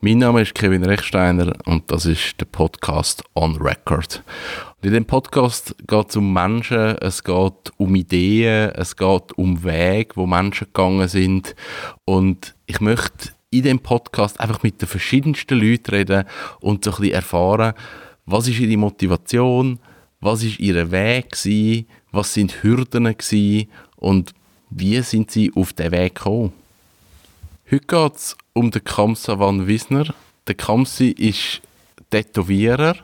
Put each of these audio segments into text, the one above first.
Mein Name ist Kevin Rechsteiner und das ist der Podcast On Record. Und in dem Podcast geht es um Menschen, es geht um Ideen, es geht um Wege, wo Menschen gegangen sind. Und ich möchte in dem Podcast einfach mit den verschiedensten Leuten reden und so ein bisschen erfahren, was ist ihre Motivation, was ist ihr Weg gewesen, was sind Hürden gewesen und wie sind sie auf den Weg gekommen. Heute geht es um den Kamsa van Wisner. Der Kamsi ist Tätowierer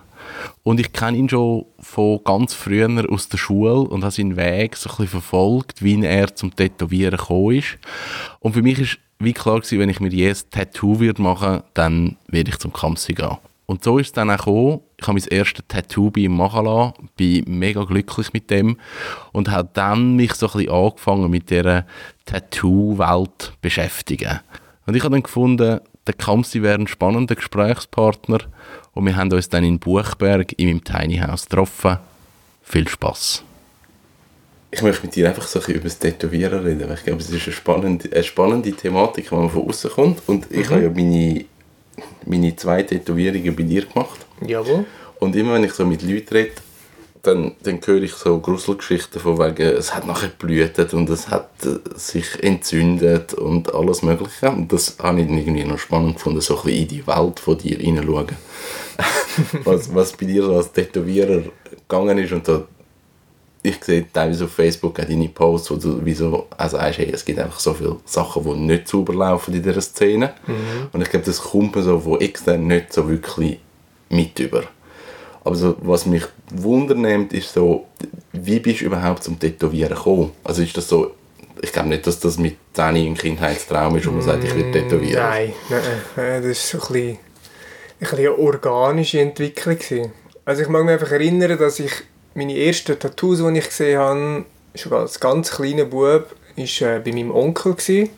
und ich kenne ihn schon von ganz früher aus der Schule und habe seinen Weg so ein verfolgt, wie er zum Tätowieren gekommen ist. Und für mich ist wie klar gewesen, wenn ich mir jetzt Tattoo würde machen, dann werde ich zum Kamsi gehen. Und so ist es dann auch gekommen. Ich habe mein erstes Tattoo bei ihm machen lassen, bin mega glücklich mit dem und habe dann mich so ein bisschen angefangen mit dieser Tattoo-Welt beschäftigen. Und ich habe dann gefunden, der Kamsi wäre ein spannender Gesprächspartner und wir haben uns dann in Buchberg in meinem Tiny House getroffen. Viel Spaß. Ich möchte mit dir einfach so ein bisschen über das Tätowieren reden, weil ich glaube, es ist eine spannende, eine spannende Thematik, wenn man von außen kommt. Und ich mhm. habe ja meine, meine zwei Tätowierungen bei dir gemacht. Jawohl. Und immer wenn ich so mit Leuten rede, dann, dann höre ich so Gruselgeschichten von wegen, es hat nachher geblutet und es hat äh, sich entzündet und alles mögliche. Und das habe ich irgendwie noch spannend gefunden, so ein bisschen in die Welt von dir hineinschauen. was, was bei dir so als Tätowierer gegangen ist und so, ich sehe teilweise auf Facebook auch deine Posts, wo du wie so also sagst, hey, es gibt einfach so viele Sachen, die nicht sauber laufen in dieser Szene. Mhm. Und ich glaube, das kommt mir so von extern nicht so wirklich mit über. Aber so, was mich wundernimmt, ist so, wie bist du überhaupt zum Tätowieren gekommen? Also ist das so, ich glaube nicht, dass das mit 10 ein Kindheitstraum ist und man sagt, ich will tätowieren. Nein, nein, nein das war so ein bisschen, ein bisschen eine organische Entwicklung. Gewesen. Also ich mag mich einfach erinnern, dass ich meine ersten Tattoos, die ich gesehen habe, schon als ganz kleiner Bub, war äh, bei meinem Onkel. Gewesen.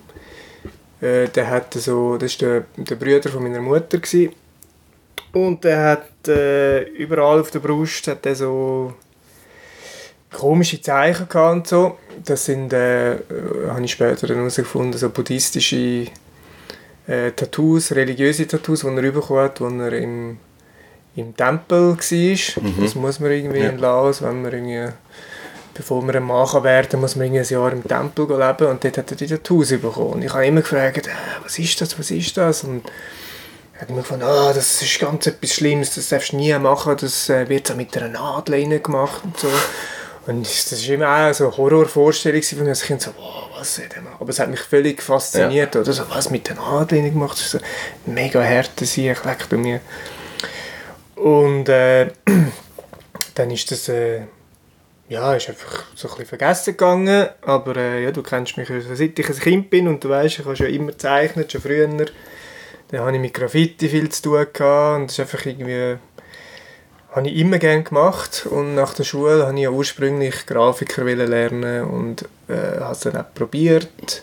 Äh, der hatte so, das war der, der Bruder von meiner Mutter. Gewesen. Und der hat äh, überall auf der Brust hat er so komische Zeichen gehabt und so. Das sind, äh, habe ich später dann herausgefunden, so buddhistische äh, Tattoos, religiöse Tattoos, die er bekommen hat, als er im, im Tempel war. Mhm. Das muss man irgendwie ja. in Laos, wenn man irgendwie, bevor man ein Mann werden muss man ein Jahr im Tempel leben und dort hat er die Tattoos bekommen. Und ich habe immer gefragt, äh, was ist das, was ist das? Und hat mir gefunden, oh, das ist ganz etwas Schlimmes, das darfst du nie machen, das äh, wird so mit einer Nadel gemacht und so. Und das war immer auch so eine Horrorvorstellung von mir als Kind, so, wow, was ist denn Aber es hat mich völlig fasziniert, ja. oder so, was mit der Nadel gemacht, das ist so mega harte Sieg, leckt bei mir. Und äh, dann ist das, äh, ja, ist einfach so ein bisschen vergessen gegangen, aber äh, ja, du kennst mich, seit ich ein Kind bin und du weißt, ich habe schon immer gezeichnet, schon früher dann hatte ich mit Graffiti viel zu tun gehabt und das ist einfach irgendwie habe ich immer gerne gemacht und nach der Schule wollte ich ja ursprünglich Grafiker lernen und äh, habe es dann auch probiert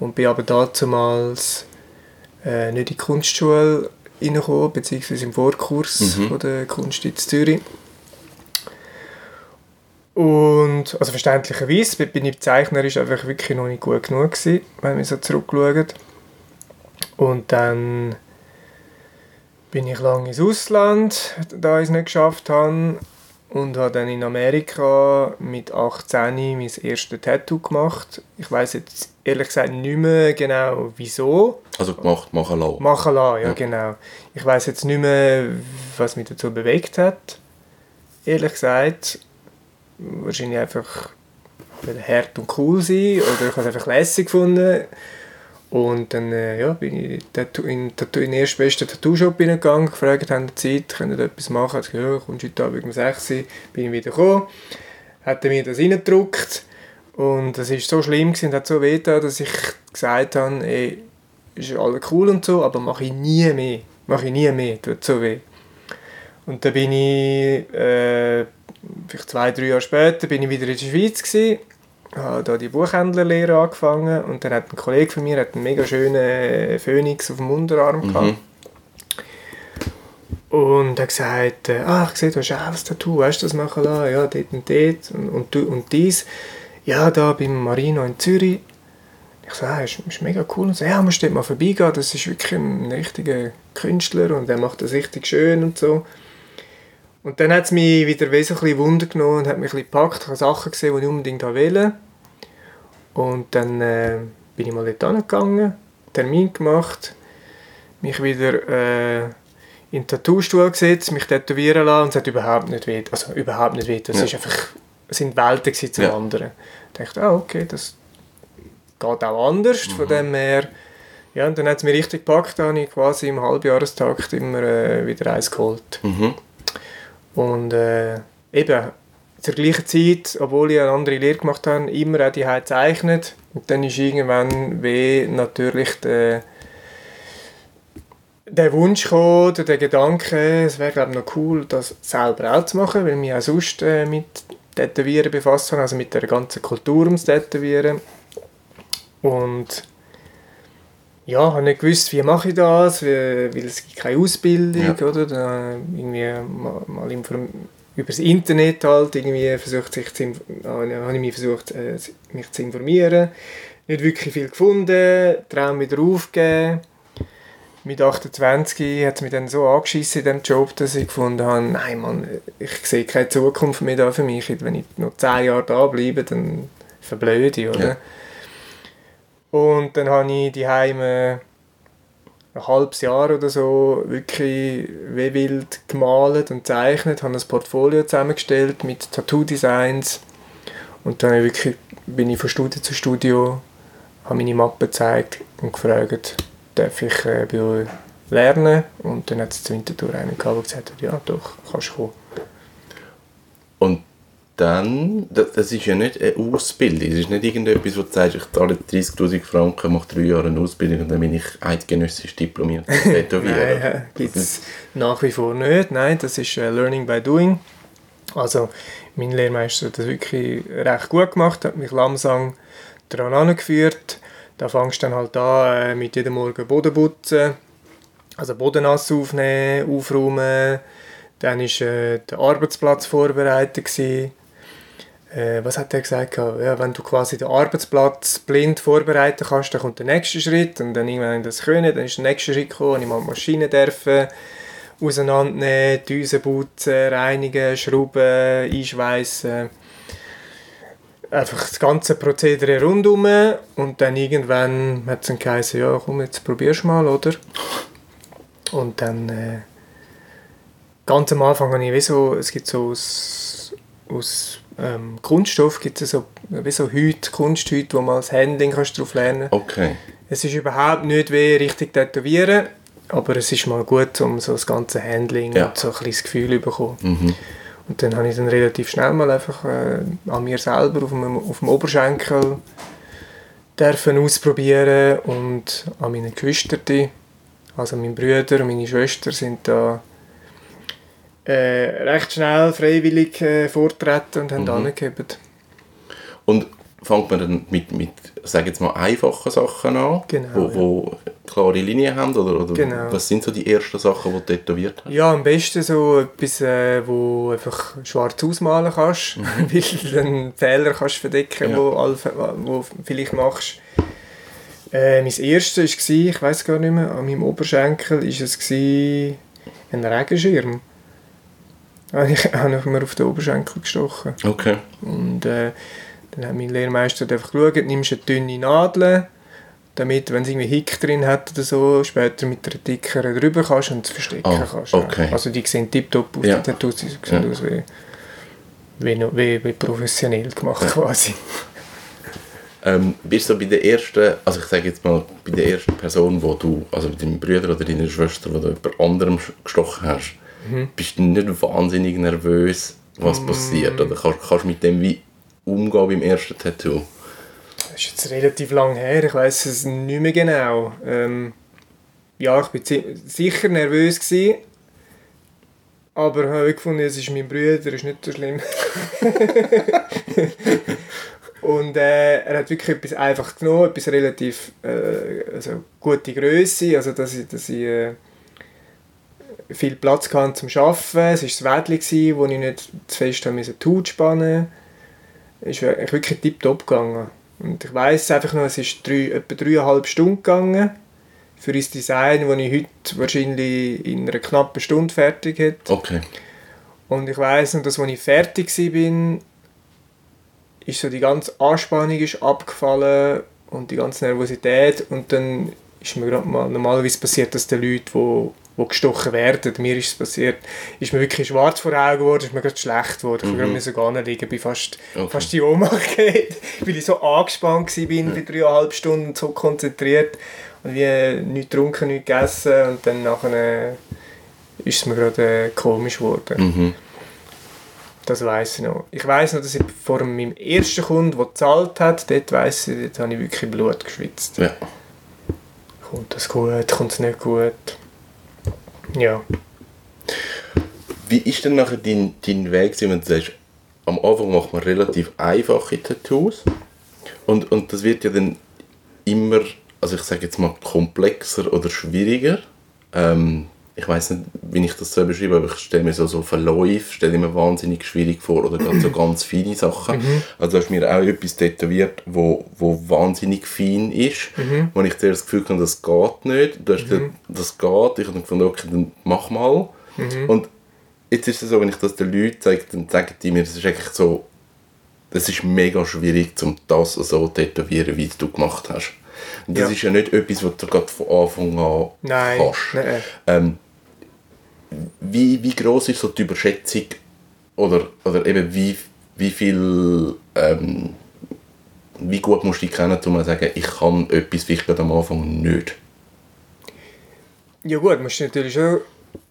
und bin aber damals äh, nicht in die Kunstschule reingekommen, beziehungsweise im Vorkurs mhm. von der Kunst in Zürich. Und, also verständlicherweise bin ich zeichnerisch einfach wirklich noch nicht gut genug gewesen, wenn wir so zurückschauen. Und dann bin ich lange ins Ausland, da ich es nicht geschafft habe. Und habe dann in Amerika mit 18 mein erstes Tattoo gemacht. Ich weiß jetzt ehrlich gesagt nicht mehr genau wieso. Also gemacht, machen lassen. Machen lassen, ja, ja. genau. Ich weiß jetzt nicht mehr, was mich dazu bewegt hat. Ehrlich gesagt. Wahrscheinlich einfach hart und cool sein oder ich habe es einfach lässig gefunden. Und dann äh, ja, bin ich in, in, den erstbesten Tattoo-Shop gegangen, gefragt, haben Zeit, können etwas machen? Ich ja, kommst heute Abend um 6 Uhr, bin ich wieder gekommen, hat er mir das reingedruckt. Und das war so schlimm und hat so weh dass ich gesagt habe, ey, ist alles cool und so, aber mache ich nie mehr, mache ich nie mehr, tut so weh. Und dann bin ich, äh, vielleicht zwei, drei Jahre später, bin ich wieder in der Schweiz gewesen, habe da die Buchhändlerlehre angefangen und dann hat ein Kollege von mir einen mega schönen Phönix auf dem Unterarm mhm. gehabt. Und er hat gesagt, äh, ah, ich sehe, du hast auch ein Tattoo, weißt du das machen lassen? Ja, dort und dort und, und, und dies. Ja, da beim Marino in Zürich. ich so, ah, ist, ist mega cool. Und so, ja, musst dort mal vorbeigehen, das ist wirklich ein richtiger Künstler und er macht das richtig schön und so. Und dann hat es mich wieder bisschen Wunder genommen und hat mich ein bisschen gepackt. Ich habe Sachen gesehen, die ich unbedingt wollte. Und dann äh, bin ich mal dort hingegangen, Termin gemacht, mich wieder äh, in den Tattoo-Stuhl gesetzt, mich tätowieren lassen und es hat überhaupt nicht weh. Also überhaupt nicht weh. Das ja. ist einfach, sind Welten zum ja. anderen. Ich dachte, ah, okay, das geht auch anders. Mhm. Von dem her, ja, und dann hat es mich richtig gepackt, da habe ich quasi im Halbjahrestakt immer äh, wieder eins geholt. Mhm. Und äh, eben, zur gleichen Zeit, obwohl ich eine andere Lehre gemacht habe, immer auch die gezeichnet. Und dann ist irgendwann wie natürlich der, der Wunsch gekommen, der Gedanke, es wäre glaube ich noch cool, das selber auch zu machen, weil ich mich auch sonst äh, mit Tätowieren befasst habe, also mit der ganzen Kultur ums Tätowieren. Und ja, habe nicht gewusst, wie mache ich das, weil es gibt keine Ausbildung, ja. oder? Dann irgendwie mal, mal über das Internet halt irgendwie versucht, sich zu, habe ich mich versucht, äh, mich zu informieren. Nicht wirklich viel gefunden, Traum wieder aufgegeben. Mit 28 hat es mich dann so angeschissen in diesem Job, dass ich gefunden habe, nein Mann, ich sehe keine Zukunft mehr da für mich. Wenn ich noch 10 Jahre da bleibe, dann verblöde ich, oder? Ja. Und dann habe ich die Heime ein halbes Jahr oder so wirklich wie wild gemalt und gezeichnet, habe ein Portfolio zusammengestellt mit Tattoo-Designs und dann wirklich bin ich von Studio zu Studio, habe meine Mappe gezeigt und gefragt, darf ich äh, bei euch lernen? Und dann hat es zur Wintertour einen gehabt, der gesagt hat, ja doch, kannst du kommen. Und dann, das, das ist ja nicht eine Ausbildung, das ist nicht irgendetwas, wo du sagst, ich zahle 30'000 Franken, mache drei Jahre eine Ausbildung und dann bin ich eidgenössisch diplomiert Tätowierer. Nein, gibt es nach wie vor nicht, nein, das ist uh, Learning by Doing. Also mein Lehrmeister hat das wirklich recht gut gemacht, hat mich langsam daran angeführt. Da fängst du dann halt an äh, mit jedem Morgen Boden putzen, also Boden aufnehmen, aufräumen, dann war äh, der Arbeitsplatz vorbereitet. Gewesen äh, was hat er gesagt? Ja, wenn du quasi den Arbeitsplatz blind vorbereiten kannst, dann kommt der nächste Schritt und dann irgendwann das können, dann ist der nächste Schritt gekommen, ich mal die Maschine dürfen auseinandernehmen, Düsen putzen, reinigen, schrauben, einschweißen. Einfach das ganze Prozedere rundum und dann irgendwann hat es dann geheißen, ja komm, jetzt probierst du mal, oder? Und dann äh, ganz am Anfang habe ich wie so, es gibt so aus, aus ähm, Kunststoff gibt es so, wie so Hüte, Kunsthüte, wo man als Handling kannst drauf lernen Okay. Es ist überhaupt nicht wie richtig tätowieren, aber es ist mal gut, um so das ganze Handling ja. und so ein kleines Gefühl zu bekommen. Mhm. Und dann habe ich dann relativ schnell mal einfach äh, an mir selber auf dem, auf dem Oberschenkel dürfen ausprobieren und an meine Geschwister, also meine Brüder und meine Schwester sind da äh, recht schnell freiwillig äh, vortreten und haben mhm. angegeben. Und fängt man dann mit, mit sage jetzt mal, einfachen Sachen an, genau, wo, wo ja. klare Linien haben? Oder, oder genau. was sind so die ersten Sachen, die du tätowiert hast? Ja, am besten so etwas, äh, wo einfach schwarz ausmalen kannst, mhm. weil du dann Fehler kannst verdecken, ja. wo, all, wo vielleicht machst. Äh, mein erstes war, ich weiß gar nicht mehr, an meinem Oberschenkel war es ein Regenschirm habe ich, habe ich mir auf den Oberschenkel gestochen. Okay. Und äh, dann hat mein Lehrmeister einfach geschaut, nimmst eine dünne Nadel, damit, wenn es irgendwie Hick drin hat oder so, später mit einer dickeren drüber kannst und es verstecken oh, kannst. Okay. Also die sehen tiptop aus, ja. die Tattoos sehen ja. aus wie, wie, wie, wie professionell gemacht ja. quasi. Ähm, bist du bei der ersten, also ich sage jetzt mal, bei der ersten Person, wo du, also bei deinem Bruder oder deiner Schwester, wo du jemand anderem gestochen hast, mhm. bist du nicht wahnsinnig nervös, was mhm. passiert? Oder kannst, kannst du mit dem wie umgehen beim ersten Tattoo? Das ist jetzt relativ lang her, ich weiß es nicht mehr genau. Ähm, ja, ich war sicher nervös, gewesen, aber ich habe gefunden, es ist mein Bruder, ist nicht so schlimm. Und äh, er hat wirklich etwas einfach genommen, etwas relativ äh, also gute Größe, also dass ich, dass ich äh, viel Platz gehabt zum Arbeiten. Es war das Wettli, wo ich nicht zu fest musste, die Haut spannen Es ist wirklich tiptop gegangen. Und ich weiß einfach noch, es ist drei, etwa dreieinhalb Stunden gegangen für ein Design, das ich heute wahrscheinlich in einer knappen Stunde fertig hätte. Okay. Und ich weiß noch, dass als ich fertig war, ist so die ganze Anspannung ist abgefallen und die ganze Nervosität und dann ist mir gerade mal normalerweise passiert, dass die Leute, die, die gestochen werden, mir ist es passiert, ist mir wirklich schwarz vor Augen geworden, ist mir gerade schlecht geworden, mhm. ich musste gar nicht liegen, bin fast, okay. fast die Oma geht, weil ich so angespannt war, bin, mhm. bei dreieinhalb Stunden so konzentriert und wie nichts getrunken, nichts gegessen und dann nachher ist es mir gerade äh, komisch geworden. Mhm. Das weiß ich noch. Ich weiß noch, dass ich vor meinem ersten Kunden, der gezahlt hat, dort weiss ich, dort habe ich wirklich Blut geschwitzt. Ja. Kommt das gut, kommt es nicht gut? Ja. Wie ist denn nachher dein, dein Weg, wenn du sagst, am Anfang macht man relativ einfache Tattoos und, und das wird ja dann immer, also ich sage jetzt mal komplexer oder schwieriger. Ähm, ich weiß nicht, wie ich das so beschreibe, aber ich stelle mir so, so Verläufe, stelle mir wahnsinnig schwierig vor oder gerade so ganz feine Sachen. Mhm. Also hast du mir auch etwas tätowiert, wo, wo wahnsinnig fein ist, mhm. wo ich zuerst das Gefühl habe, das geht nicht. Du hast mhm. das geht, ich habe dann gefunden, okay, dann mach mal. Mhm. Und jetzt ist es so, wenn ich das den Leuten zeige, dann sagen die mir, das ist eigentlich so, das ist mega schwierig, um das so tätowieren, wie du gemacht hast. Und das ja. ist ja nicht etwas, was du gerade von Anfang an Nein. hast. Nein. Ähm, wie, wie groß ist so die Überschätzung? Oder, oder eben wie, wie viel ähm, wie gut musst du dich kennen, um zu sagen, ich kann etwas vielleicht am Anfang nicht? Ja gut, musst du natürlich schon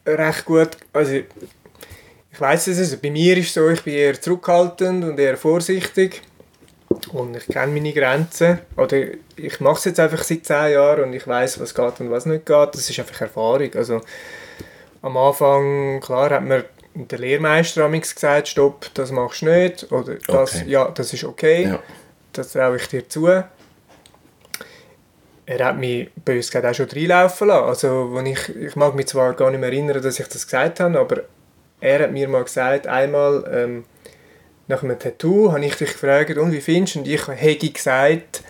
recht gut, also ich weiß es, also bei mir ist es so, ich bin eher zurückhaltend und eher vorsichtig und ich kenne meine Grenzen. Oder ich mache es jetzt einfach seit 10 Jahren und ich weiß, was geht und was nicht geht, das ist einfach Erfahrung, also am Anfang, klar, hat mir der Lehrmeister gesagt, stopp, das machst du nicht. Oder das, okay. ja, das ist okay. Ja. Das traue ich dir zu. Er hat mich bös gesagt auch schon reinlaufen lassen. Also, wenn ich, ich mag mich zwar gar nicht mehr erinnern, dass ich das gesagt habe, aber er hat mir mal gesagt, einmal ähm, nach einem Tattoo habe ich dich gefragt, und wie findest du? Und ich hätte gesagt,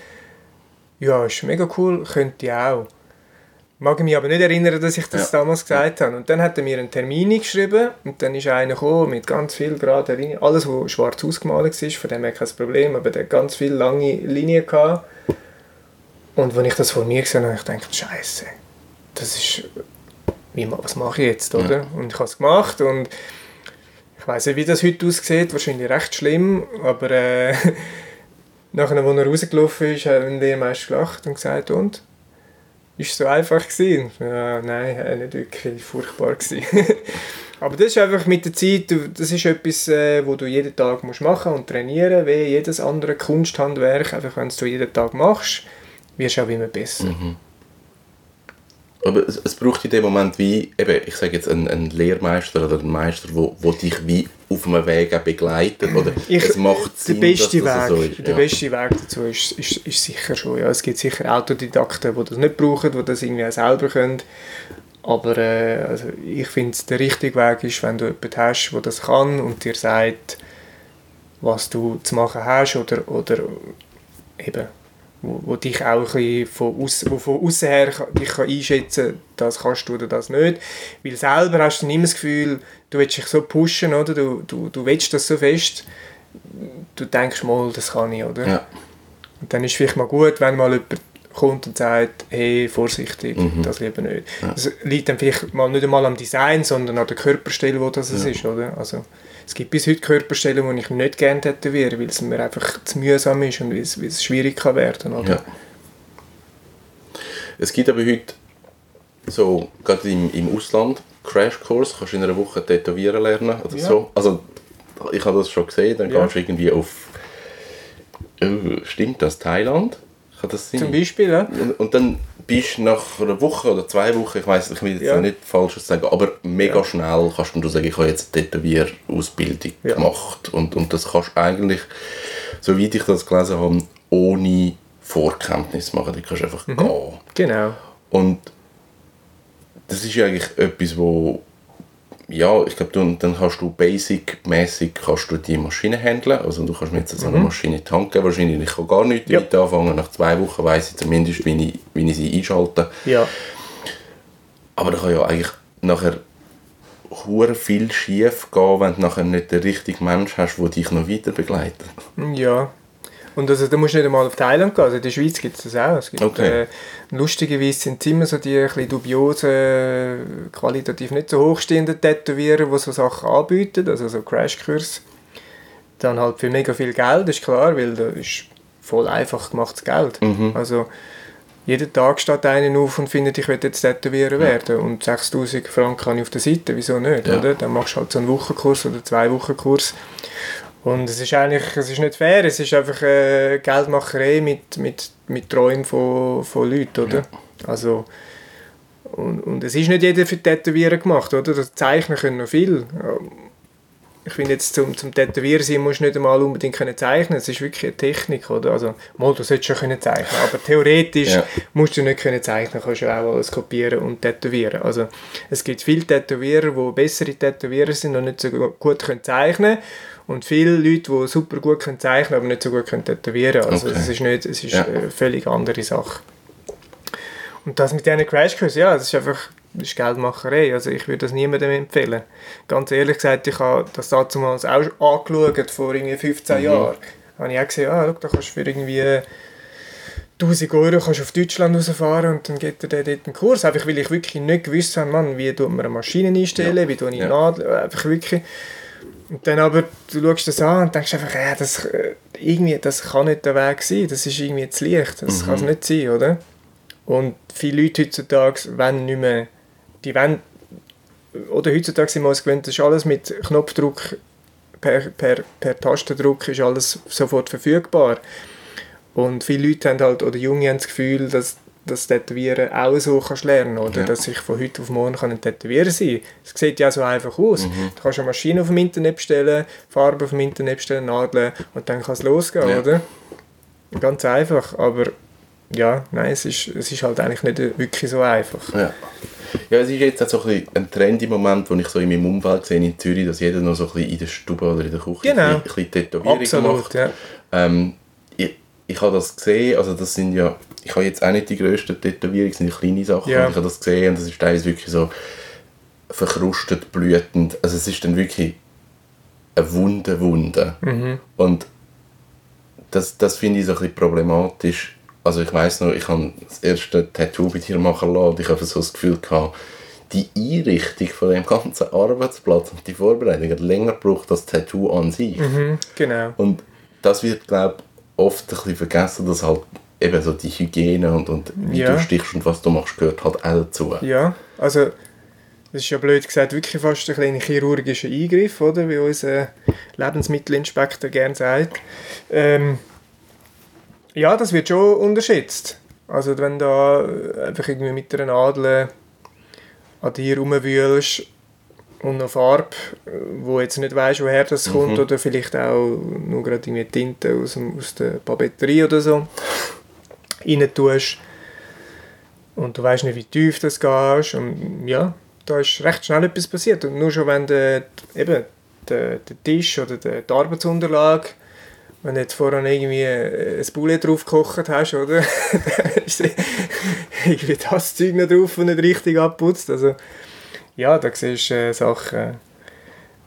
ja, ist mega cool, könnte ich auch mag mich aber nicht erinnern, dass ich das ja. damals gesagt habe. Und dann hat er mir einen Termin geschrieben und dann ist einer gekommen mit ganz viel gerade Linien. Alles, was schwarz ausgemalt war, von dem her kein Problem, aber der hat ganz viele lange Linien gehabt. Und wenn ich das vor mir gesehen habe, ich dachte, Scheiße, das ist, wie, was mache ich jetzt, oder? Ja. Und ich habe es gemacht und ich weiß nicht, wie das heute aussieht, wahrscheinlich recht schlimm, aber äh, nachher, als er rausgelaufen ist, hat der Lehrmeister gelacht und gesagt, und? Ist so einfach gewesen? Ja, nein, nicht wirklich furchtbar gewesen. Aber das ist einfach mit der Zeit, das ist etwas, äh, wo du jeden Tag musst machen und trainieren, wie jedes andere Kunsthandwerk. Einfach wenn du jeden Tag machst, wirst du auch immer besser. Mhm. Aber es, es, braucht in dem Moment wie, eben, ich sage jetzt, einen, einen Lehrmeister oder einen Meister, wo, wo dich wie auf einem Weg begleitet oder ich, es macht Sinn, der beste dass das Weg, so ist. Der ja. beste Weg dazu ist, ist, ist sicher schon, ja. Es gibt sicher Autodidakten, die das nicht brauchen, die das irgendwie auch selber können. Aber äh, also ich finde, der richtige Weg ist, wenn du jemanden hast, der das kann und dir sagt, was du zu machen hast oder, oder eben wo, wo dich auch ein von, aus, wo von außen her dich kann einschätzen das kannst du oder das nicht. Weil selber hast du dann immer das Gefühl, du willst dich so pushen, oder? Du, du, du willst das so fest, du denkst mal, das kann ich, oder? Ja. Und dann ist es vielleicht mal gut, wenn mal jemand kommt und sagt, hey, vorsichtig, mhm. das lieber nicht. Ja. Das liegt dann vielleicht mal nicht einmal am Design, sondern an der Körperstelle, wo das ja. ist, oder? Also, es gibt bis heute Körperstellen, die ich nicht gerne tätowiere, weil es mir einfach zu mühsam ist und weil es, weil es schwierig kann werden oder? Ja. Es gibt aber heute so, gerade im, im Ausland, Crashkurs, kannst du in einer Woche tätowieren lernen oder ja. so. Also, ich habe das schon gesehen, dann ja. gehst du irgendwie auf, oh, stimmt das, Thailand? Kann das sein? Zum Beispiel, ja. Und, und dann bist nach einer Woche oder zwei Wochen, ich weiß, ich will jetzt ja. nicht falsches sagen, aber mega ja. schnell kannst du sagen, ich habe jetzt eine Tätowierausbildung ja. gemacht und, und das kannst du eigentlich, soweit ich das gelesen habe, ohne Vorkenntnis machen, du kannst einfach mhm. gehen. Genau. Und das ist eigentlich etwas, wo ja, ich glaube, du, dann kannst du basic-mäßig kannst du die Maschine handeln. Also du kannst mir jetzt so eine Mhm. Maschine tanken. Wahrscheinlich ich kann gar nicht Ja. damit anfangen. Nach zwei Wochen weiß ich zumindest, wie ich, wie ich sie einschalte. Ja. Aber da kann ja eigentlich nachher hure viel schief gehen, wenn du nachher nicht den richtigen Mensch hast, der dich noch weiter begleitet. Ja. Und also, da musst du nicht einmal auf Thailand gehen. Also in der Schweiz gibt es das auch. Es gibt, Okay. äh, lustigerweise sind es immer so die ein dubiosen, qualitativ nicht so hochstehenden Tätowierer, die so Sachen anbieten, also so Crashkurs. Dann halt für mega viel Geld, ist klar, weil da ist voll einfach gemachtes Geld. Also jeden Tag steht einer auf und findet, ich will jetzt Tätowierer werden und 6000 Franken habe ich auf der Seite, wieso nicht, Ja. oder? Dann machst du halt so einen Wochenkurs oder zwei Wochenkurs und es ist eigentlich, es ist nicht fair, es ist einfach äh, Geldmacherei mit, mit, mit Träumen von, von Leuten, oder? Also, und, und es ist nicht jeder für Tätowieren gemacht, oder? Das Zeichnen können noch viel. Ich finde jetzt zum, zum Tätowieren sein musst du nicht einmal unbedingt können zeichnen, es ist wirklich eine Technik, oder? Also, mal, du solltest schon können zeichnen, aber theoretisch Ja. musst du nicht können zeichnen, kannst du auch alles kopieren und tätowieren. Also, es gibt viele Tätowierer, die bessere Tätowierer sind und nicht so gu- gut können zeichnen und viele Leute, die super gut können zeichnen, aber nicht so gut können tätowieren. Also, Okay. es ist nicht, es ist Ja. eine völlig andere Sache. Und das mit diesen Crashkurs, ja, das ist einfach das ist Geldmacherei. Also ich würde das niemandem empfehlen. Ganz ehrlich gesagt, ich habe das damals auch angeschaut, vor irgendwie 15 Jahren. Da habe ich auch gesehen, ah, schau, da kannst du für irgendwie 1000 Euro kannst du auf Deutschland rausfahren und dann geht er dort einen Kurs. Einfach weil ich wirklich nicht gewusst habe, Mann, wie tut man eine Maschine einstellen, Ja. wie tue ich Ja. Nadel, einfach wirklich. Und dann aber, du schaust das an und denkst einfach, ja, das, äh, irgendwie, das kann nicht der Weg sein, das ist irgendwie zu leicht, das kann es nicht sein, oder? Und viele Leute heutzutage wollen nicht mehr, die wollen, oder heutzutage sind wir uns gewöhnt, das ist alles mit Knopfdruck, per, per, per Tastendruck ist alles sofort verfügbar. Und viele Leute haben halt, oder Junge haben das Gefühl, dass das Tätowieren auch so kannst lernen oder Ja. dass ich von heute auf morgen kann ein Tätowierer sein Es sieht ja so einfach aus. Du kannst eine Maschine auf dem Internet bestellen, Farbe auf dem Internet bestellen, Nadeln und dann kann es losgehen, Ja. oder? Ganz einfach, aber ja, nein, es ist, es ist halt eigentlich nicht wirklich so einfach. Ja. Ja, es ist jetzt auch so ein, ein Trend im Moment, den ich so in meinem Umfeld sehe in Zürich, dass jeder noch so ein bisschen in der Stube oder in der Küche Genau. ein bisschen, Tätowierung Absolut, macht. ja. Ähm, ich, ich habe das gesehen, also das sind ja, ich habe jetzt auch nicht die grössten Tätowierungen, das sind kleine Sachen, Ja. ich habe das gesehen und das ist teilweise wirklich so verkrustet, blütend, also es ist dann wirklich eine Wunde, Wunde. Mhm. Und das, das finde ich so ein bisschen problematisch. Also ich weiß noch, ich habe das erste Tattoo bei dir machen lassen und ich habe so das Gefühl gehabt, die Einrichtung von dem ganzen Arbeitsplatz und die Vorbereitung hat länger gebraucht als das Tattoo an sich. Mhm, genau. Und das wird, glaube ich, oft ein bisschen vergessen, dass halt eben so die Hygiene und, und wie Ja. du stichst und was du machst, gehört halt auch dazu. Ja, also das ist ja blöd gesagt wirklich fast ein kleiner chirurgischer Eingriff, oder? Wie unser Lebensmittelinspektor gerne sagt. Ähm, ja, das wird schon unterschätzt. Also wenn du da einfach irgendwie mit einer Nadel an dir rumwühlst und noch Farbe, wo jetzt nicht weißt, woher das kommt, oder vielleicht auch nur gerade irgendwie Tinte aus, dem, aus der Papeterie oder so, rein tust und du weißt nicht, wie tief das gehst und ja, da ist recht schnell etwas passiert und nur schon wenn der, eben der, der Tisch oder der, die Arbeitsunterlage wenn du jetzt vorhin irgendwie ein Boulet drauf gekocht hast, oder? dann ist irgendwie das Zeug noch drauf und nicht richtig abputzt. Also, ja, da siehst du äh, Sachen,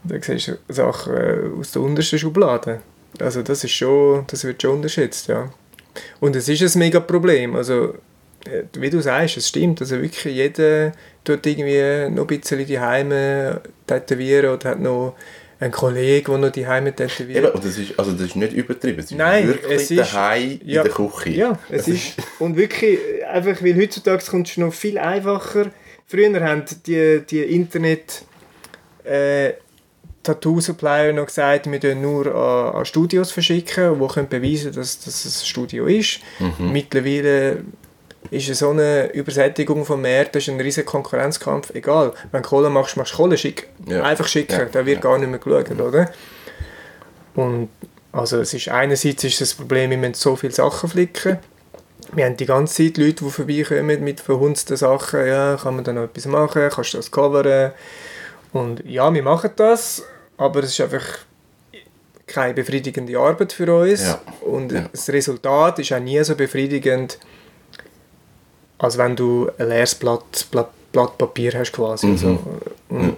da siehst du Sachen äh, aus der untersten Schublade. Also das ist schon, das wird schon unterschätzt, ja. Und es ist ein mega Problem. Also, äh, wie du sagst, es stimmt. Also wirklich jeder tut irgendwie noch ein bisschen die Heime tätowieren oder hat noch einen Kollegen, der noch die Heime tätowiert. Eben, und das ist, also das ist nicht übertrieben, es ist Nein, wirklich es ist- daheim ja, in der Küche. Ja, es ist und wirklich einfach, weil heutzutage kommt es noch viel einfacher. Früher haben die, die Internet äh, Tattoo-Supplier noch gesagt, wir können nur an, an Studios verschicken, die können beweisen, dass, dass es ein Studio ist. Mhm. Mittlerweile ist so eine Übersättigung vom Markt, das ist ein riesiger Konkurrenzkampf. Egal, wenn du Kohle machst, machst du Kohle, schick. Ja. Einfach schicken, Ja, da wird ja. gar nicht mehr geschaut, oder? Und also es ist einerseits ist das Problem, wir müssen so viele Sachen flicken. Wir haben die ganze Zeit Leute, die vorbeikommen mit verhunzten Sachen. Ja, kann man da noch etwas machen? Kannst du das coveren? Und ja, wir machen das, aber es ist einfach keine befriedigende Arbeit für uns. Ja. Und Ja. das Resultat ist auch nie so befriedigend, als wenn du ein leeres Blatt, Blatt, Blatt Papier hast quasi. Mhm. Also, und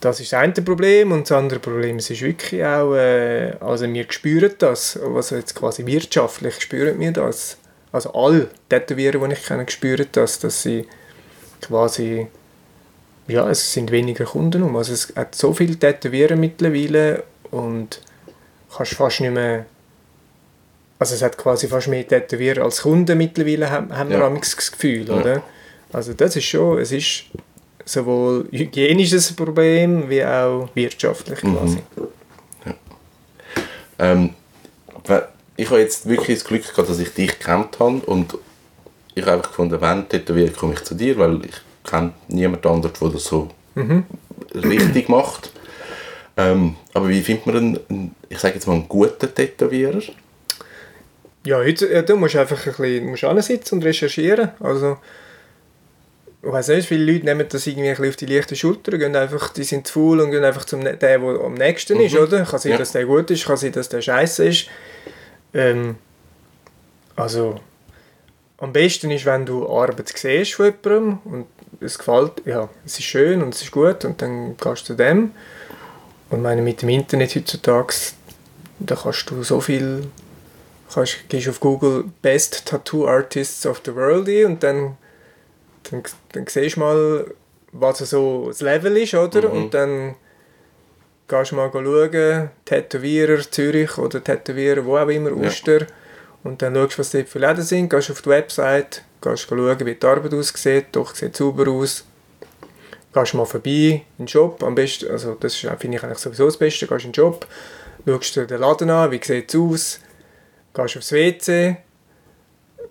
das ist das eine Problem und das andere Problem ist wirklich auch, äh, also wir spüren das, also jetzt quasi wirtschaftlich spüren wir das. Also alle Tätowierer, die ich kenne, spüren das, dass sie quasi, ja, es sind weniger Kunden um. Also es hat so viele Tätowierer mittlerweile und kannst fast nicht mehr, also es hat quasi fast mehr Tätowierer als Kunden mittlerweile, haben, haben wir Ja. amigs das Gefühl, Ja. oder? Also das ist schon, es ist sowohl hygienisches Problem wie auch wirtschaftlich Mhm. quasi. Ähm, we- ich habe jetzt wirklich das Glück gehabt, dass ich dich kennt habe und ich habe einfach gefunden, wenn tätowieren, komme ich zu dir, weil ich kenne niemand anderen, der das so richtig macht. Ähm, aber wie findet man einen, ich sage jetzt mal, einen guten Tätowierer? Ja, heute, ja, du musst einfach ein bisschen musst ansitzen und recherchieren. Also, ich weiß nicht, viele Leute nehmen das irgendwie ein bisschen auf die leichte Schulter, gehen einfach, die sind zu faul und gehen einfach zum ne- der, der am nächsten ist, oder? Kann sein, Ja. dass der gut ist, kann sein, dass der scheiße ist. Ähm, also, am besten ist, wenn du Arbeit siehst von jemandem und es gefällt, ja, es ist schön und es ist gut und dann gehst du zu dem. Und meine, mit dem Internet heutzutage, da kannst du so viel kannst, gehst auf Google Best Tattoo Artists of the World ein und dann, dann, dann siehst du mal, was so das Level ist, oder? Mhm. Und dann gehst du mal schauen, Tätowierer Zürich oder Tätowierer wo auch immer, Ja. Uster. Und dann schaust du, was dort für Läden sind, gehst auf die Website, gehst schauen, wie die Arbeit aussieht, doch, sieht sauber aus. Gehst mal vorbei in den Shop, am besten, also das finde ich eigentlich sowieso das Beste, gehst in den Shop, schaust dir den Laden an, wie sieht es aus, gehst aufs WC,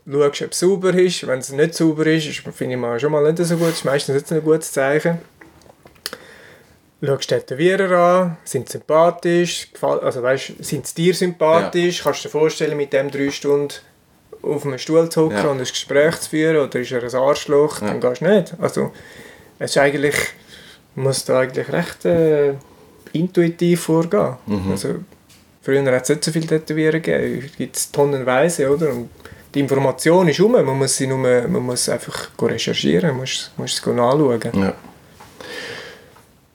schaust, ob es sauber ist. Wenn es nicht sauber ist, ist finde ich mal schon mal nicht so gut. Das ist meistens nicht so ein gutes Zeichen. Schaust die Tätowierer an, sind sie sympathisch, also weißt, sind sie dir sympathisch, kannst du dir vorstellen, mit dem drei Stunden auf einem Stuhl zu hocken Ja. und ein Gespräch zu führen, oder ist er ein Arschloch, dann gehst du nicht. Also, es ist eigentlich, man muss da eigentlich recht äh, intuitiv vorgehen. Also, früher hat es nicht so viele Tätowierer gegeben, es gibt tonnenweise, oder? Und die Information ist um, man muss sie nur, man muss einfach recherchieren, man muss, muss es go nachschauen. Ja.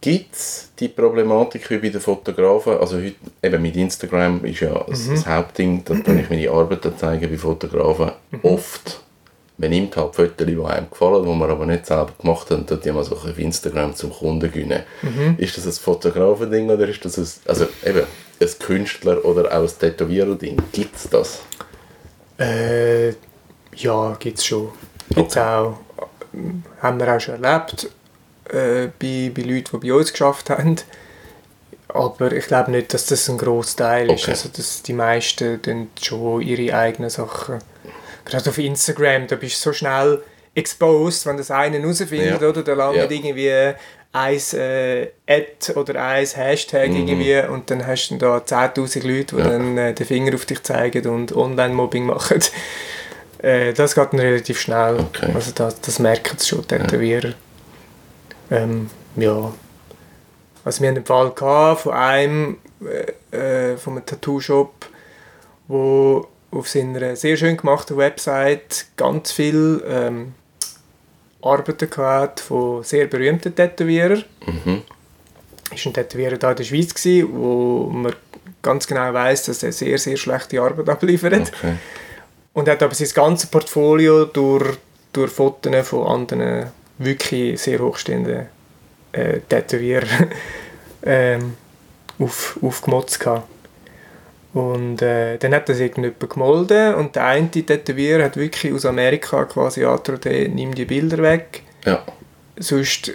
Gibt es die Problematik wie bei den Fotografen? Also heute, eben mit Instagram ist ja das, das Hauptding, da kann ich meine Arbeit zeigen bei Fotografen. Oft, man nimmt halt Fotos, die einem gefallen, die man aber nicht selber gemacht hat, und tut die mal so auf Instagram zum Kunden gewinnen. Ist das ein Fotografending oder ist das ein, also eben, ein Künstler oder auch ein Tätowierer-Ding? Gibt es das? Äh, ja, gibt es schon. Gibt's Okay. auch. Haben wir auch schon erlebt äh, bei, bei Leuten, die bei uns geschafft haben. Aber ich glaube nicht, dass das ein grosser Teil ist. Okay. Also, dass die meisten dann schon ihre eigenen Sachen. Gerade auf Instagram, da bist du so schnell exposed, wenn das einer herausfindet, Ja. oder? Da landet Ja. irgendwie ein äh, Ad oder ein Hashtag irgendwie und dann hast du da 10'000 Leute, die Mhm. Ja. dann äh, den Finger auf dich zeigen und Online-Mobbing machen. Äh, das geht dann relativ schnell. Okay. Also das, das merken sie schon, Tätowierer. Ähm, ja. Also wir hatten einen Fall gehabt von einem, äh, äh, von einem Tattoo-Shop, wo auf seiner sehr schön gemachten Website ganz viel ähm, Arbeiten gehabt von sehr berühmten Tätowierern. Mhm. ist ein Tätowierer da in der Schweiz gewesen, wo man ganz genau weiß, dass er sehr sehr schlechte Arbeit abliefert Okay. und hat aber sein ganzes Portfolio durch durch Fotos von anderen wirklich sehr hochstehenden äh, Tätowierern ähm, auf, aufgemotzt gehabt. Und äh, dann hat das irgendjemand gemolden und der eine Tätowierer hat wirklich aus Amerika quasi angedroht, nimm die Bilder weg, Ja. sonst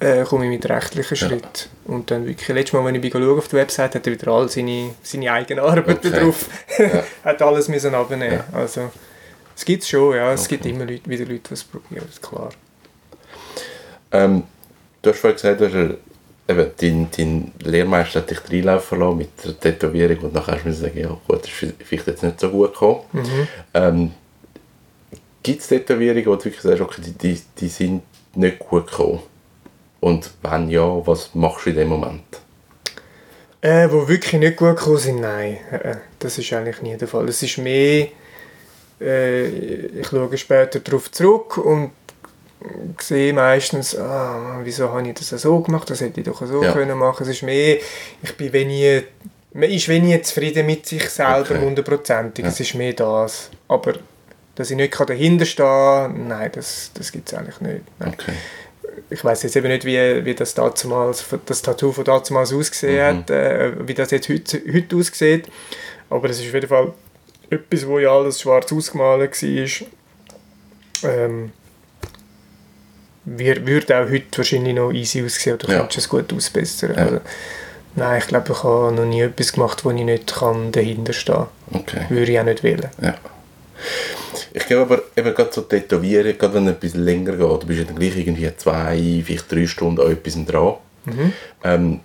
äh, komme ich mit rechtlichen Ja. Schritt. Und dann wirklich, letztes Mal, wenn ich schaue auf die Website, hat er wieder all seine, seine eigene Arbeit Okay. drauf. Ja. hat alles müssen abnehmen. Ja. Also, es gibt schon, ja. Es Okay. gibt immer Leute, wieder Leute, die es probieren, klar. Ähm, du hast vorhin gesagt, du hast, eben, dein, dein Lehrmeister hat dich reinlaufen lassen mit der Tätowierung und nachher hast du müssen sagen, ja gut, das ist vielleicht jetzt nicht so gut gekommen. Mhm. Ähm, Gibt es Tätowierungen, wo du wirklich sagst, okay, die, die, die sind nicht gut gekommen? Und wenn ja, was machst du in dem Moment? Äh, wo wirklich nicht gut gekommen sind, nein. Äh, das ist eigentlich nie der Fall. Es ist mehr, äh, ich schaue später darauf zurück und sehe meistens, ah, wieso habe ich das so gemacht, das hätte ich doch so Ja. können machen. Es ist mehr, ich bin wenig, man ist wenig zufrieden mit sich selber, Okay. hundertprozentig. Ja. Es ist mehr das. Aber dass ich nicht dahinter stehen nein, das, das gibt es eigentlich nicht. Okay. Ich weiß jetzt eben nicht, wie, wie das, damals, das Tattoo von damals ausgesehen Mhm. hat, äh, wie das jetzt heute, heute aussieht. Aber es ist auf jeden Fall etwas, wo ja alles schwarz ausgemalt war. Ähm, würde auch heute wahrscheinlich noch easy aussehen oder Ja. könntest es gut ausbessern. Ja. Also, nein, ich glaube, ich habe noch nie etwas gemacht, wo ich nicht kann dahinter stehen Okay. kann. Würde ich auch nicht wählen. Ja. Ich glaube aber, eben gerade so tätowieren, gerade wenn es etwas länger geht, du bist ja dann gleich irgendwie zwei, vielleicht drei Stunden an etwas dran. Ähm,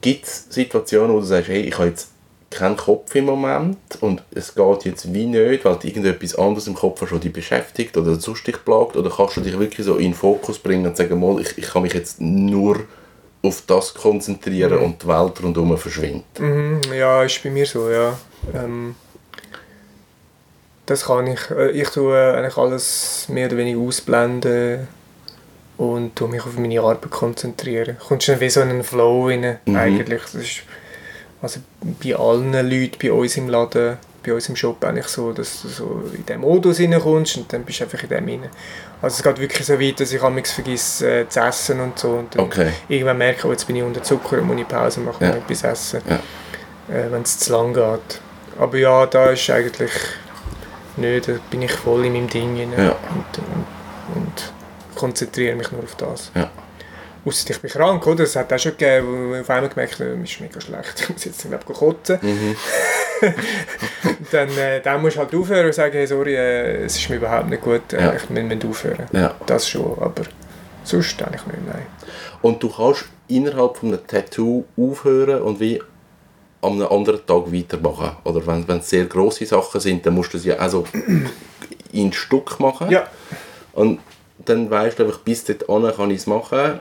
Gibt es Situationen, wo du sagst, hey, ich habe jetzt keinen Kopf im Moment und es geht jetzt wie nicht, weil du irgendetwas anderes im Kopf was dich beschäftigt oder sonst dich plagt, oder kannst du dich wirklich so in den Fokus bringen und sagen, mal, ich, ich kann mich jetzt nur auf das konzentrieren und die Welt rundherum verschwindet. Mhm, ja, ist bei mir so, ja. Ähm, das kann ich. Äh, Ich tue eigentlich alles mehr oder weniger ausblenden und tue mich auf meine Arbeit konzentrieren. Kommst dann wie so in einen Flow rein, Mhm. eigentlich. Das ist also bei allen Leuten bei uns im Laden, bei uns im Shop eigentlich so, dass du so in diesen Modus reinkommst und dann bist du einfach in dem rein. Also es geht wirklich so weit, dass ich amigs vergesse äh, zu essen und so und dann Okay. irgendwann merke, oh, jetzt bin ich unter Zucker und muss ich Pause machen Ja. und etwas essen Ja. äh, wenn es zu lang geht. Aber ja, da ist eigentlich nicht, da bin ich voll in meinem Ding rein Ja. und, und, und konzentriere mich nur auf das. Ja. Ausser ich bin krank, oder? Es hat auch schon gegeben, wo ich auf einmal gemerkt habe, ist mega schlecht, ich muss jetzt ich kotzen. Mhm. dann, äh, dann musst du halt aufhören und sagen, hey, sorry, äh, es ist mir überhaupt nicht gut, äh, Ja. ich müssen aufhören. Ja. Das schon, aber sonst eigentlich nicht, nein. Und du kannst innerhalb von einem Tattoo aufhören und wie an einem anderen Tag weitermachen. Oder wenn wenn es sehr grosse Sachen sind, dann musst du ja also in Stück machen. Ja, Und dann weißt du einfach, bis dort kann ich es machen.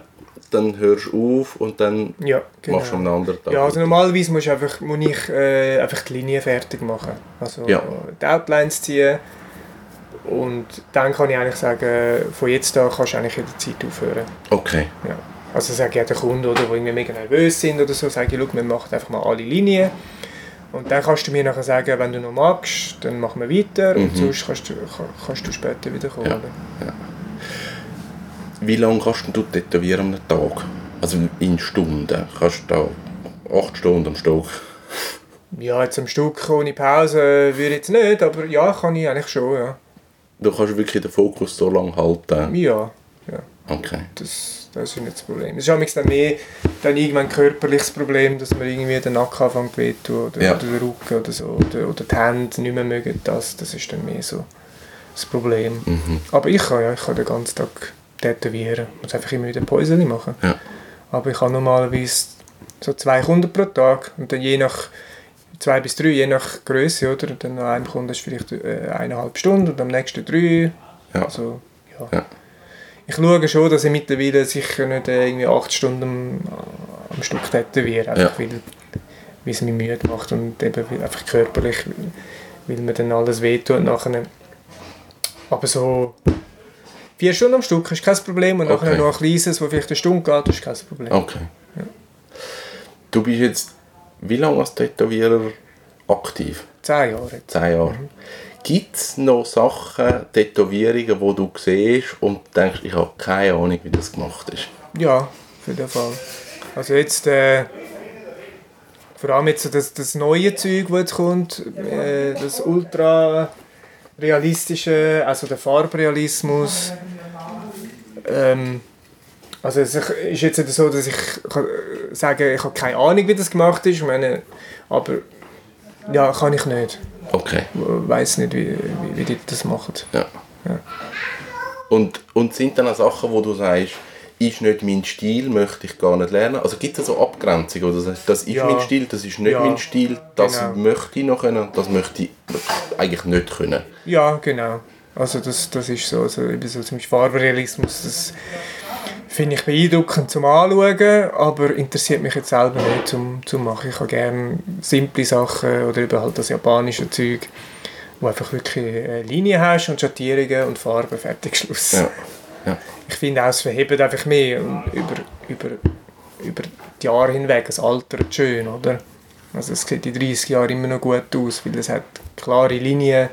Dann hörst du auf und dann ja, genau. machst du am anderen Tag. Ja, also normalerweise muss ich einfach, muss ich, äh, einfach die Linie fertig machen. Also Ja. die Outlines ziehen. Und dann kann ich eigentlich sagen, von jetzt an kannst du eigentlich jederzeit aufhören. Okay. Ja. Also sage ich den Kunden, oder, die irgendwie mega nervös sind oder so, sage ich, schau, wir machen einfach mal alle Linien. Und dann kannst du mir nachher sagen, wenn du noch magst, dann machen wir weiter und sonst kannst du, kann- kannst du später wieder kommen. Mhm. Ja. Wie lange kannst du tätowieren am Tag? Also in Stunden. Kannst du da acht Stunden am Stück? Ja, jetzt am Stück ohne Pause würde ich jetzt nicht, aber ja, kann ich eigentlich schon, ja. Du kannst wirklich den Fokus so lange halten. Ja, ja. Okay. Das, das ist nicht das Problem. Es ist dann mehr dann irgendwann ein körperliches Problem, dass man irgendwie den Nacken anfängt weh tun oder, Ja. oder den Rücken oder so. Oder, oder die Hände nicht mehr mögen. Das, das ist dann mehr so das Problem. Mhm. Aber ich kann ja, ich kann den ganzen Tag tätowieren. Ich muss einfach immer wieder Päuschen machen. Ja. Aber ich habe normalerweise so zwei Kunden pro Tag und dann je nach zwei bis drei, je nach Größe, oder? Und dann an einem Kunden ist vielleicht äh, eineinhalb Stunden und am nächsten drei. Ja. Also, ja. Ja. Ich schaue schon, dass ich mittlerweile sicher nicht äh, irgendwie acht Stunden am, am Stück tätowiere, einfach weil, weil es mich müde macht und eben einfach körperlich, weil mir dann alles wehtut nachher. Aber so vier Stunden am Stück ist kein Problem und nachher Okay. noch ein kleines, das vielleicht eine Stunde geht, ist kein Problem. Okay. Du bist jetzt wie lange als Tätowierer aktiv? Zehn Jahre. Zehn Jahre. Gibt es noch Sachen, Tätowierungen, wo du siehst und denkst, ich habe keine Ahnung, wie das gemacht ist? Ja, auf jeden Fall. Also jetzt, äh, vor allem jetzt so das, das neue Zeug, das jetzt kommt, äh, das ultra realistische, also der Farbrealismus. Ähm, also es ist jetzt nicht so, dass ich kann sagen ich habe keine Ahnung, wie das gemacht ist. Ich meine, aber ja, kann ich nicht. Okay. Ich weiß nicht, wie, wie, wie die das machen. Ja. Ja. Und, und sind dann auch Sachen, wo du sagst, ist nicht mein Stil, möchte ich gar nicht lernen? Also gibt es so Abgrenzungen, sagst, das ist Ja. mein Stil, das ist nicht Ja. mein Stil, das Genau. möchte ich noch können, das möchte ich eigentlich nicht können? Ja, genau. Also das, das ist so, also eben so zum Beispiel Farbrealismus, das Finde ich beeindruckend zum Anschauen, aber interessiert mich jetzt selber nicht zum, zum machen. Ich habe gerne simple Sachen oder eben halt das japanische Zeug, wo einfach wirklich eine Linie hast und Schattierungen und Farben, fertig, Schluss. Ja. Ja. Ich finde auch, es verhebt einfach mehr und über, über, über die Jahre hinweg. Es altert schön, oder? Also es sieht in 30 Jahren immer noch gut aus, weil es hat klare Linien,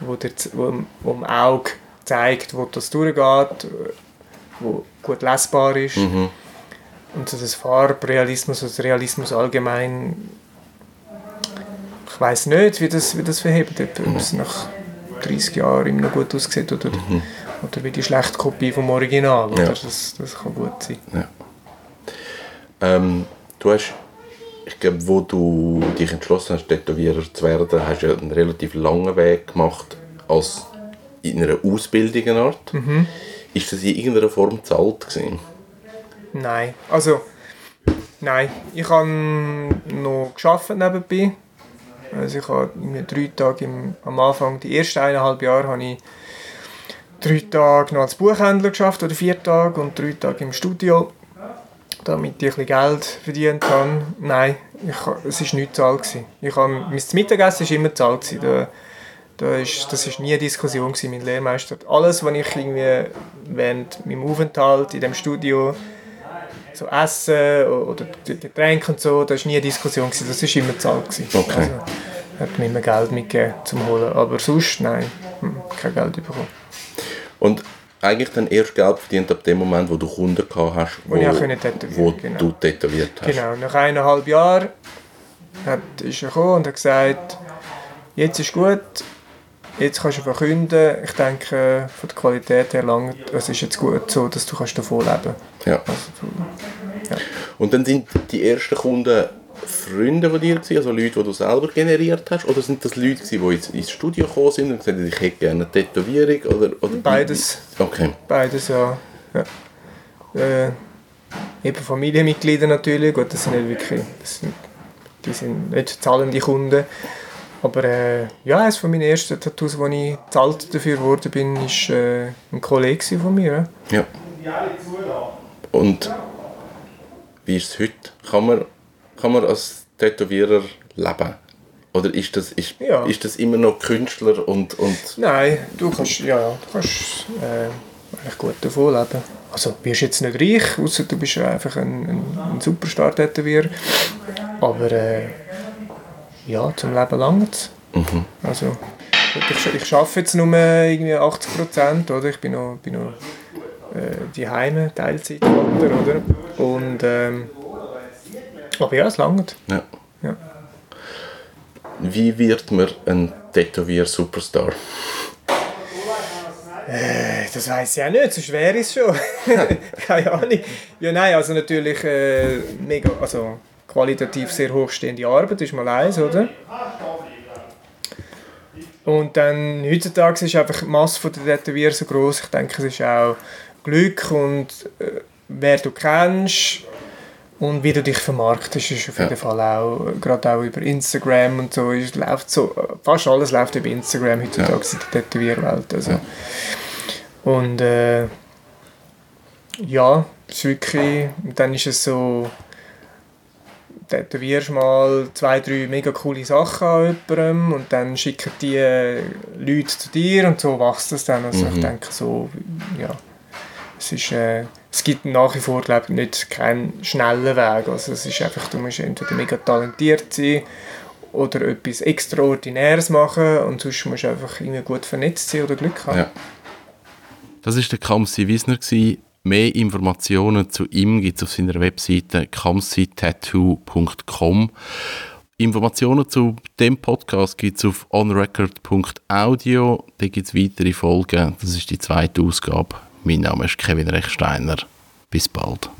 wo, der, wo, wo im Auge zeigt, wo das durchgeht, wo gut lesbar ist. Mhm. Und so das Farbrealismus, also Realismus allgemein, ich weiß nicht, wie das, wie das verhebt, ob Mhm. es nach 30 Jahren immer noch gut aussieht oder, oder wie die schlechte Kopie vom Original. Oder? Ja. Das, das kann gut sein. Ähm, du hast, ich glaube, wo du dich entschlossen hast, Tätowierer zu werden, hast du ja einen relativ langen Weg gemacht als in einer Ausbildung eine Art. Mhm. Ist das in irgendeiner Form zahlt gewesen? Nein, also nein, ich habe noch geschafft nebenbei. Also ich habe irgendwie drei Tage im, am Anfang, die ersten eineinhalb Jahre, habe ich drei Tage noch als Buchhändler geschafft oder vier Tage und drei Tage im Studio, damit ich ein bisschen Geld verdient habe. Nein, ich, es war nicht Zahl. Gewesen. Ich habe, mein Mittagessen war immer Zahl. Gewesen. Da, da ist, das war nie eine Diskussion gewesen, mein Lehrmeister. Alles, was ich irgendwie während meinem Aufenthalt in dem Studio so Essen oder die Getränke und so, das war nie eine Diskussion, gewesen. das war immer. Gewesen. Okay. Also, hat mir immer Geld mitgegeben zum Holen, aber sonst nein, hm, kein Geld bekommen. Und eigentlich dann erst Geld verdient ab dem Moment, wo du Kunden gehabt hast, Wo wo genau. du tätowiert hast. Genau, nach eineinhalb Jahren hat, ist er gekommen und hat gesagt, jetzt ist gut, jetzt kannst du verkünden. Ich denke, von der Qualität her lang, es ist jetzt gut so, dass du kannst davon leben Ja. also, du, Und dann sind die ersten Kunden Freunde von dir gewesen, also Leute, die du selber generiert hast, oder sind das Leute gewesen, die jetzt ins Studio gekommen sind und gesagt haben, ich hätte gerne eine Tätowierung, oder, oder Beides. Okay. Beides, ja. ja. Äh, eben Familienmitglieder natürlich, gut, das sind nicht wirklich, sind, die sind nicht zahlende Kunden. Aber äh, ja, eines von meinen ersten Tattoos, wo ich zahlt dafür geworden bin, ist äh, ein Kollege von mir. Ja. Ja. Und wie ist es heute? Kann man, kann man als Tätowierer leben? Oder ist das, ist, Ja. ist das immer noch Künstler und, und Nein, du kannst, ja, ja, du kannst äh, eigentlich gut davon leben. Also, du wirst jetzt nicht reich, außer du bist einfach ein, ein, ein Superstar-Tätowierer. Aber äh, ja, zum Leben langt es. Also, gut, ich, ich arbeite jetzt nur irgendwie 80 Prozent, oder? Ich bin noch, bin noch äh, die Heime, Teilzeitvater, oder? Und, ähm, aber ja, es langt. ja. Ja. Wie wird man ein Tätowier-Superstar? Äh, Das weiß ich auch nicht, so schwer ist es schon. Keine Ahnung. Ja, nein, also natürlich äh, mega, also qualitativ sehr hochstehende Arbeit ist mal eins, oder? Und dann heutzutage ist einfach die Masse der Tätowierer so groß. Ich denke, es ist auch Glück und äh, wer du kennst und wie du dich vermarktest, ist auf Ja. jeden Fall auch, gerade auch über Instagram und so, ist, läuft so, fast alles läuft über Instagram heutzutage in der Tätowierwelt. Also. Und äh, ja, es ist wirklich, und dann ist es so, tätowierst mal zwei, drei mega coole Sachen an jemandem und dann schicken die äh, Leute zu dir und so wächst das dann. Also ich denke so, ja, es ist, äh, es gibt nach wie vor, glaube ich, nicht keinen schnellen Weg. Also es ist einfach, du musst entweder mega talentiert sein oder etwas Extraordinäres machen und sonst musst du einfach irgendwie gut vernetzt sein oder Glück haben. Ja. Das war der Kamsi Wiesner. Mehr Informationen zu ihm gibt es auf seiner Webseite kamsitattoo.com. Informationen zu dem Podcast gibt es auf onrecord.audio. Da gibt es weitere Folgen. Das ist die zweite Ausgabe. Mein Name ist Kevin Rechsteiner. Bis bald.